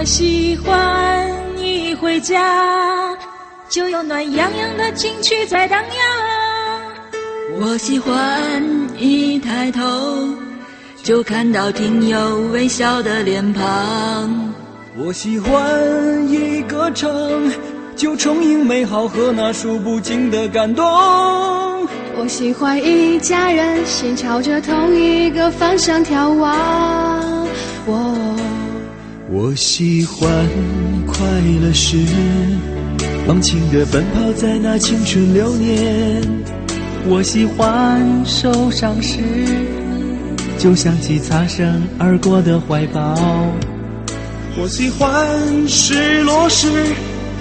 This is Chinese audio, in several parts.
我喜欢一回家，就有暖洋洋的金曲在荡漾。我喜欢一抬头就看到挺有微笑的脸庞。我喜欢一歌唱，就充盈美好和那数不尽的感动。我喜欢一家人心朝着同一个方向眺望。我我喜欢快乐时，忘情的奔跑在那青春流年。我喜欢受伤时，就想起擦身而过的怀抱。我喜欢失落时，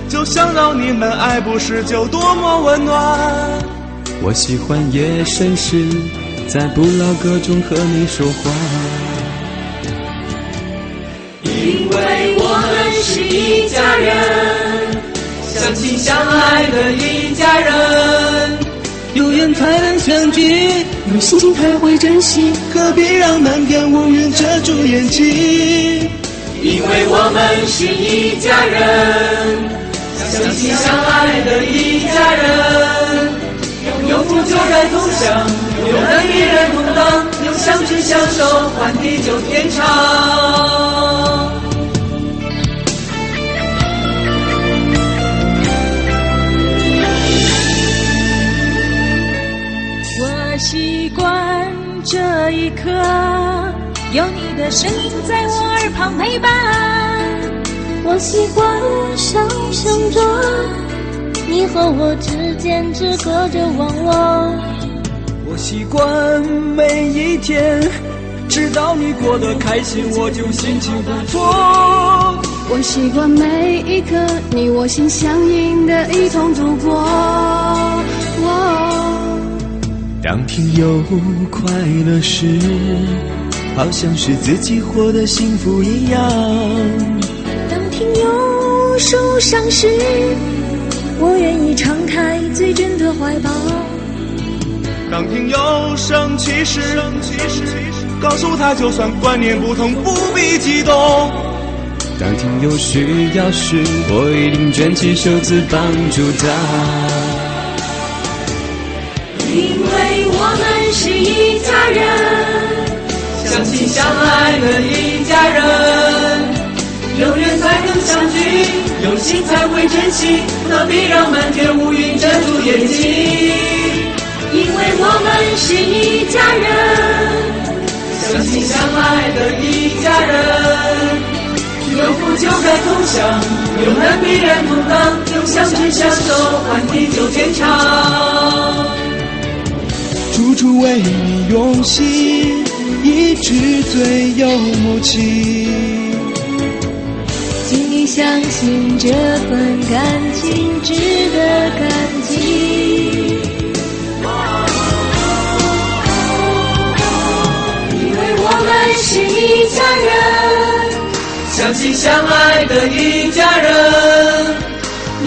就想到你们爱不释就多么温暖。我喜欢夜深时，在不老歌中和你说话。因为我们是一家人，相亲相爱的一家人，有缘才能相聚，有心才会珍惜，何必让满天乌云遮住眼睛？因为我们是一家人，相亲相爱的一家人，有福就该同享，有难必然同当，有相知相守，换地久天长。声音在我耳旁陪伴，我习惯想象着你和我之间只隔着网络。我习惯每一天，知道你过得开心，我就心情不错。我习惯每一刻你我心相印的一同度过。当听友快乐时。好像是自己活得幸福一样。当听友受伤时，我愿意敞开最真的怀抱。当听友生气时，告诉他就算观念不同，不必激动。当听友需要时，我一定卷起袖子帮助他。因为我们是一家人。相爱的一家人，有缘才能相聚，有心才会珍惜，何必让满天乌云遮住眼睛？因为我们是一家人，相亲相爱的一家人，有福就该同享，有难必然同当，用相知相守，换地久天长。处处为你用心。是最有默契，请你相信这份感情值得感激。因为我们是一家人，相亲相爱的一家人，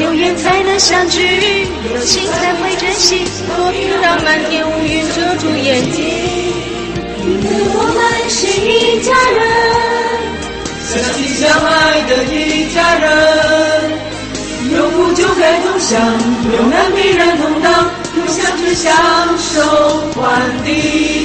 有缘才能相聚，有心才会珍惜，何必让满天乌云遮住眼睛？因为我们是一家人，相亲相爱的一家人，有福就该同享，有难必然同当，用相知相守换地。